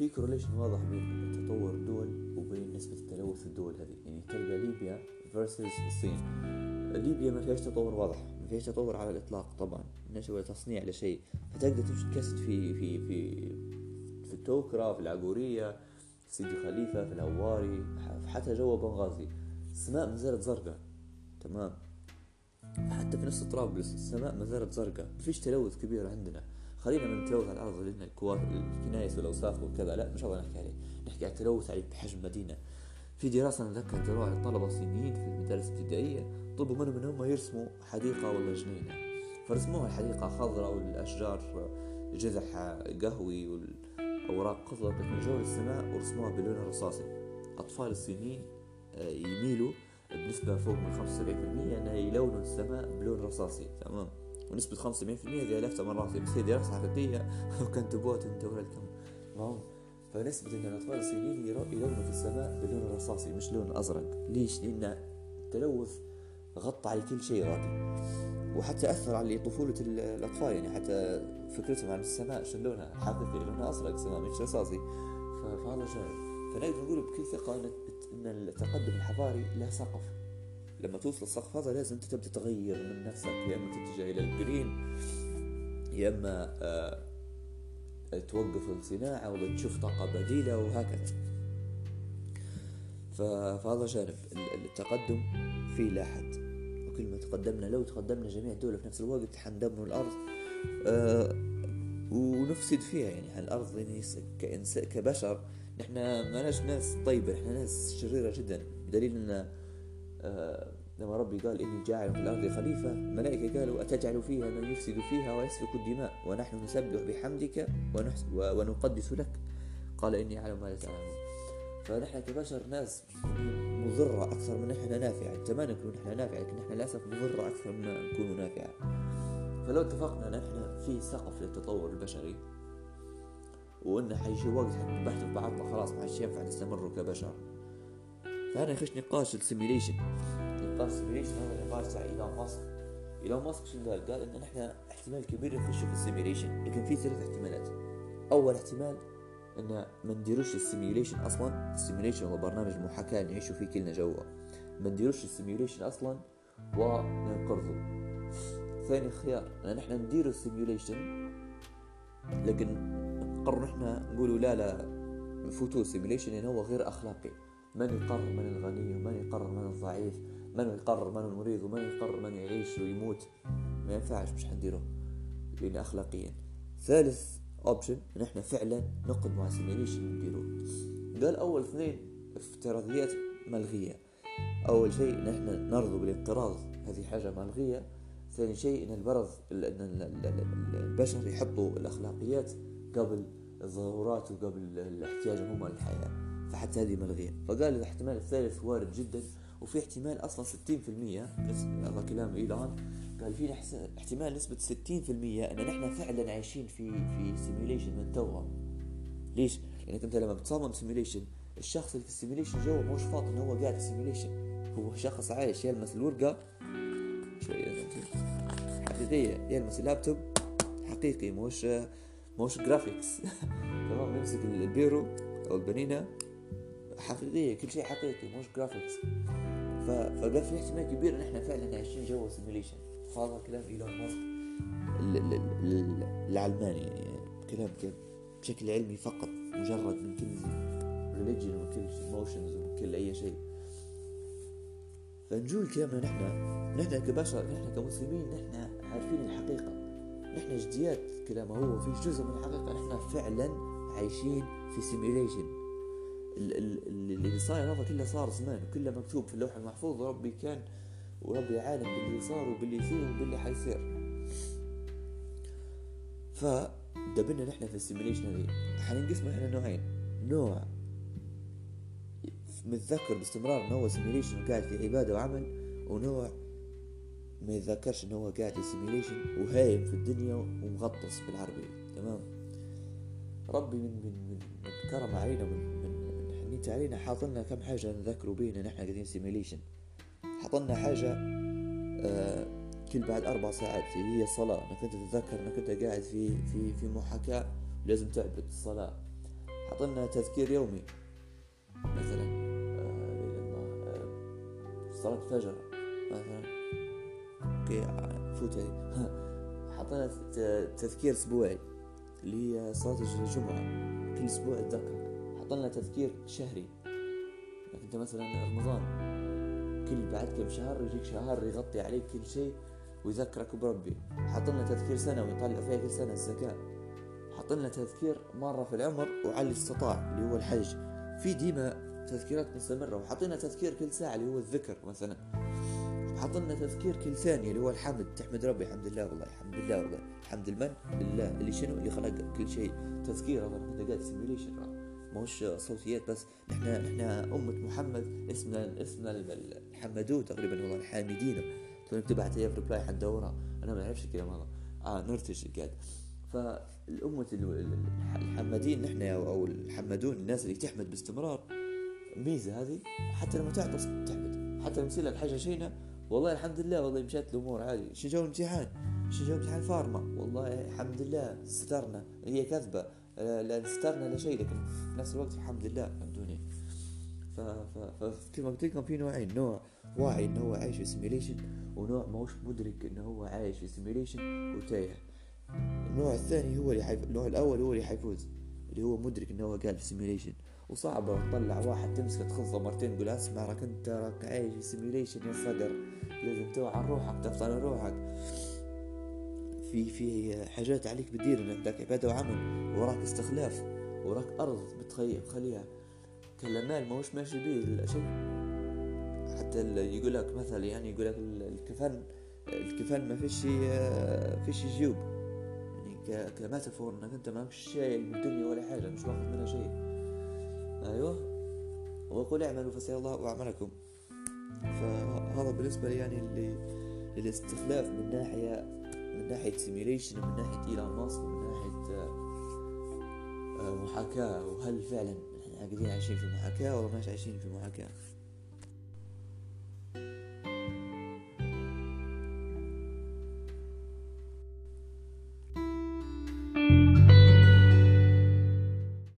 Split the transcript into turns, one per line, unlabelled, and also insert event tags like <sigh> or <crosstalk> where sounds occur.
في correlation واضح بين تطور الدول وبين نسبة التلوث في الدول هذه. يعني تلقى ليبيا versus الصين. ليبيا ما فيهاش تطور واضح ما فيهاش تطور على الإطلاق طبعا مش ولا تصنيع لشيء فتقدر تمشي تكست في في في في التوكرة في العقورية في سيدي خليفة في الهواري حتى جوا بنغازي. السماء ما زالت زرقاء. تمام؟ حتى في نفس طرابلس السماء ما زالت زرقاء. ما فيش تلوث كبير عندنا. خلينا من التلوث على الأرض لأن الكنايس والاوساخ وكذا. لا مش هذا نحكي عليه. نحكي على التلوث على بحجم مدينه في دراسة أنا ذكرت دروها على الطلبة الصينيين في المدارس الابتدائية. طلبوا منهم إنهم يرسموا حديقة ولا جنينة. فرسموها الحديقة خضراء والأشجار جذع قهوي والأوراق خضراء لكن جو السماء ورسموها باللون الرصاصي أطفال الصينيين آه، يميلوا بنسبة فوق من 75% أنه يلونوا السماء بلون رصاصي. تمام؟ ونسبة 75% هذه لفتة مرات بس هي دراسة حقيقية. <laughs> وكانت تبوت من دولة كم. تمام فنسبة أن الأطفال الصينيين يلونوا في السماء باللون الرصاصي مش لون أزرق. ليش؟ لأن التلوث غطى على كل شيء غادي وحتى أثر على طفولة الأطفال يعني حتى فكرتهم عن السماء شو لونها حقيقي لونها أزرق السماء مش رصاصي. فهذا جانب فنقدر نقول بكل ثقة أن التقدم الحضاري له سقف. لما توصل السقف هذا لازم أنت تبدأ تغير من نفسك يا إما تتجه إلى الجرين يا إما آه توقف الصناعة ولا تشوف طاقة بديلة وهكذا. فهذا جانب التقدم فيه لا حد. وكل ما تقدمنا لو تقدمنا جميع الدول في نفس الوقت حندمر الأرض. آه ونفسد فيها يعني الأرض يعني كبشر. نحن ما ناس طيبة نحن ناس شريرة جدا. بدليل أن لما ربي قال إني جاعل في الأرض خليفة الملائكة قالوا أتجعل فيها من يفسد فيها ويسفك الدماء؟ ونحن نسبح بحمدك ونقدس لك. قال إني أعلم ما لا تعلمون. فنحن كبشر ناس مضرة أكثر من نحن نافعة. نتمنى نكون نحن نافعة لكن نحن للأسف مضرة أكثر من نكون نافعة. فلو اتفقنا نحن في سقف للتطور البشري وإن حيجي وقت حنبحث في بعضنا خلاص ما حيش ينفع نستمر كبشر. فهنا يخش نقاش ال simulation نقاش ال simulation هذا نقاش تاع إيلون ماسك. إيلون ماسك شنو قال؟ قال ان نحن احتمال كبير نخش في ال simulation لكن في ثلاث احتمالات. أول احتمال إن ما نديروش ال simulation أصلا. ال simulation هو برنامج محاكاة نعيشوا فيه كلنا جوا. ما نديروش ال simulation أصلا وننقرضوا. ثاني خيار إن نحن نديروا ال simulation لكن نقرر نحن نقولوا لا لا نفوتوا ال simulation لأن هو غير أخلاقي. من يقرر من الغني ومن يقرر من الضعيف؟ من يقرر من المريض ومن يقرر من يعيش ويموت؟ ما ينفعش مش حنديره لأن أخلاقيا. ثالث option إن إحنا فعلا نقعد مع simulation نديروه قال أول اثنين افتراضيات ملغية. أول شيء إن إحنا نرضى بالانقراض هذه حاجة ملغية. ثاني شيء إن البشر إن البشر يحطوا الأخلاقيات قبل الضرورات وقبل الاحتياج هم للحياة. فحتى هذه ملغية فقال الاحتمال الثالث وارد جدا وفي احتمال أصلا 60% بس هذا كلام ايلون قال في احتمال نسبة 60% أن نحن فعلا عايشين في في simulation من توها ليش؟ لانك أنت لما بتصمم simulation الشخص اللي في ال simulation جوا مش عارف انه هو قاعد في simulation هو شخص عايش يلمس الورقة. شوية حقيقية يلمس اللابتوب. حقيقي مش مش graphics <laughs> تمام يمسك البيرو أو البنينة. حقيقية كل شيء حقيقي مش graphics فقال في احتمال كبير ان إحنا فعلا عايشين جوا simulation هذا كلام إيلون ماسك. العلماني يعني كلام بشكل علمي فقط مجرد من كل religion ومن كل emotions ومن كل أي شيء. فنجو لكلامنا نحن نحن كبشر نحن كمسلمين نحن عارفين الحقيقة. نحن جديات كلامه هو في جزء من الحقيقة نحن فعلا عايشين في simulation اللي صاير هذا كله صار زمان وكله مكتوب في اللوح المحفوظ ربي كان وربي عالم باللي صار وباللي فيه وباللي حيصير. فدبنا نحن في ال simulation هذه. حننقسم إحنا نوعين. نوع متذكر باستمرار انه هو simulation وقاعد في عبادة وعمل ونوع ما يتذكرش انه هو قاعد في simulation وهايم في الدنيا ومغطس بالعربي تمام؟ ربي من من من, من كرم علينا من انت علينا حاطلنا كم حاجة نذكروا بينا نحن قاعدين simulation حاطلنا حاجة آه كل بعد أربع ساعات هي الصلاة أنك أنت تتذكر أنك أنت قاعد في في في محاكاة لازم تعبد الصلاة. حط لنا تذكير يومي. مثلا آه آه صلاة الفجر مثلا. أوكي فوت هذه حط لنا تذكير أسبوعي اللي هي صلاة الجمعة. كل أسبوع أتذكر. حط لنا تذكير شهري. يعني انت مثلا رمضان كل بعد كم شهر يجيك شهر يغطي عليك كل شيء ويذكرك بربي. حط لنا تذكير سنوي يطلع فيها كل سنة الزكاة. حط لنا تذكير مرة في العمر وعلى استطاع اللي هو الحج. في ديما تذكيرات مستمرة. وحطينا تذكير كل ساعة اللي هو الذكر مثلا. حط لنا تذكير كل ثانية اللي هو الحمد. تحمد ربي الحمد لله والله الحمد لله والله الحمد المن لله. اللي شنو؟ اللي خلق كل شيء. تذكير انت قاعد سيميوليشن ماهوش صوتيات بس نحن نحن أمة محمد اسمنا اسمنا الحمدون تقريبا والله الحامدين. تبعت هي في ريبلاي حندورها أنا ما نعرفش الكلام هذا آه نرتج قاعد. فالأمة الحمدين نحن أو الحمدون الناس اللي تحمد باستمرار. ميزة هذه حتى لما تعطس تحمد. حتى لما يصير لك حاجة شينة والله الحمد لله والله مشات الأمور عادي شو جو امتحان. شو جو امتحان فارما. والله الحمد لله سترنا. هي كذبة لا سترنا لا شيء لكن في نفس الوقت الحمد لله فهمتوني؟ فكما قلت لكم في نوعين نوع واعي انه هو عايش في simulation ونوع ماهوش مدرك انه هو عايش في simulation وتايه. النوع الثاني هو اللي حيف... النوع الأول هو اللي حيفوز اللي هو مدرك انه هو قاعد في simulation وصعبة تطلع واحد تمسكه تخصه مرتين تقول اسمع راك أنت راك عايش في simulation يا صدر. لازم توعى روحك على روحك في في حاجات عليك بتدير انك عندك عبادة وعمل وراك استخلاف وراك أرض بتخليها. كلمال ماهوش ماشي بيه شيء حتى يقول لك مثلا يعني يقول لك الكفن الكفن ما فيش فيش جيوب. يعني كميتافور إنك أنت ماكش شايل من الدنيا ولا حاجة مش واخذ منها شيء. أيوه. وقل اعملوا فسيرى الله أعمالكم. فهذا بالنسبة لي يعني اللي الاستخلاف من ناحية من ناحية simulation ومن ناحية ايلون ماسك ومن ناحية آه، محاكاة. وهل فعلا إحنا قاعدين عايشين في محاكاة ولا مش عايشين في محاكاة؟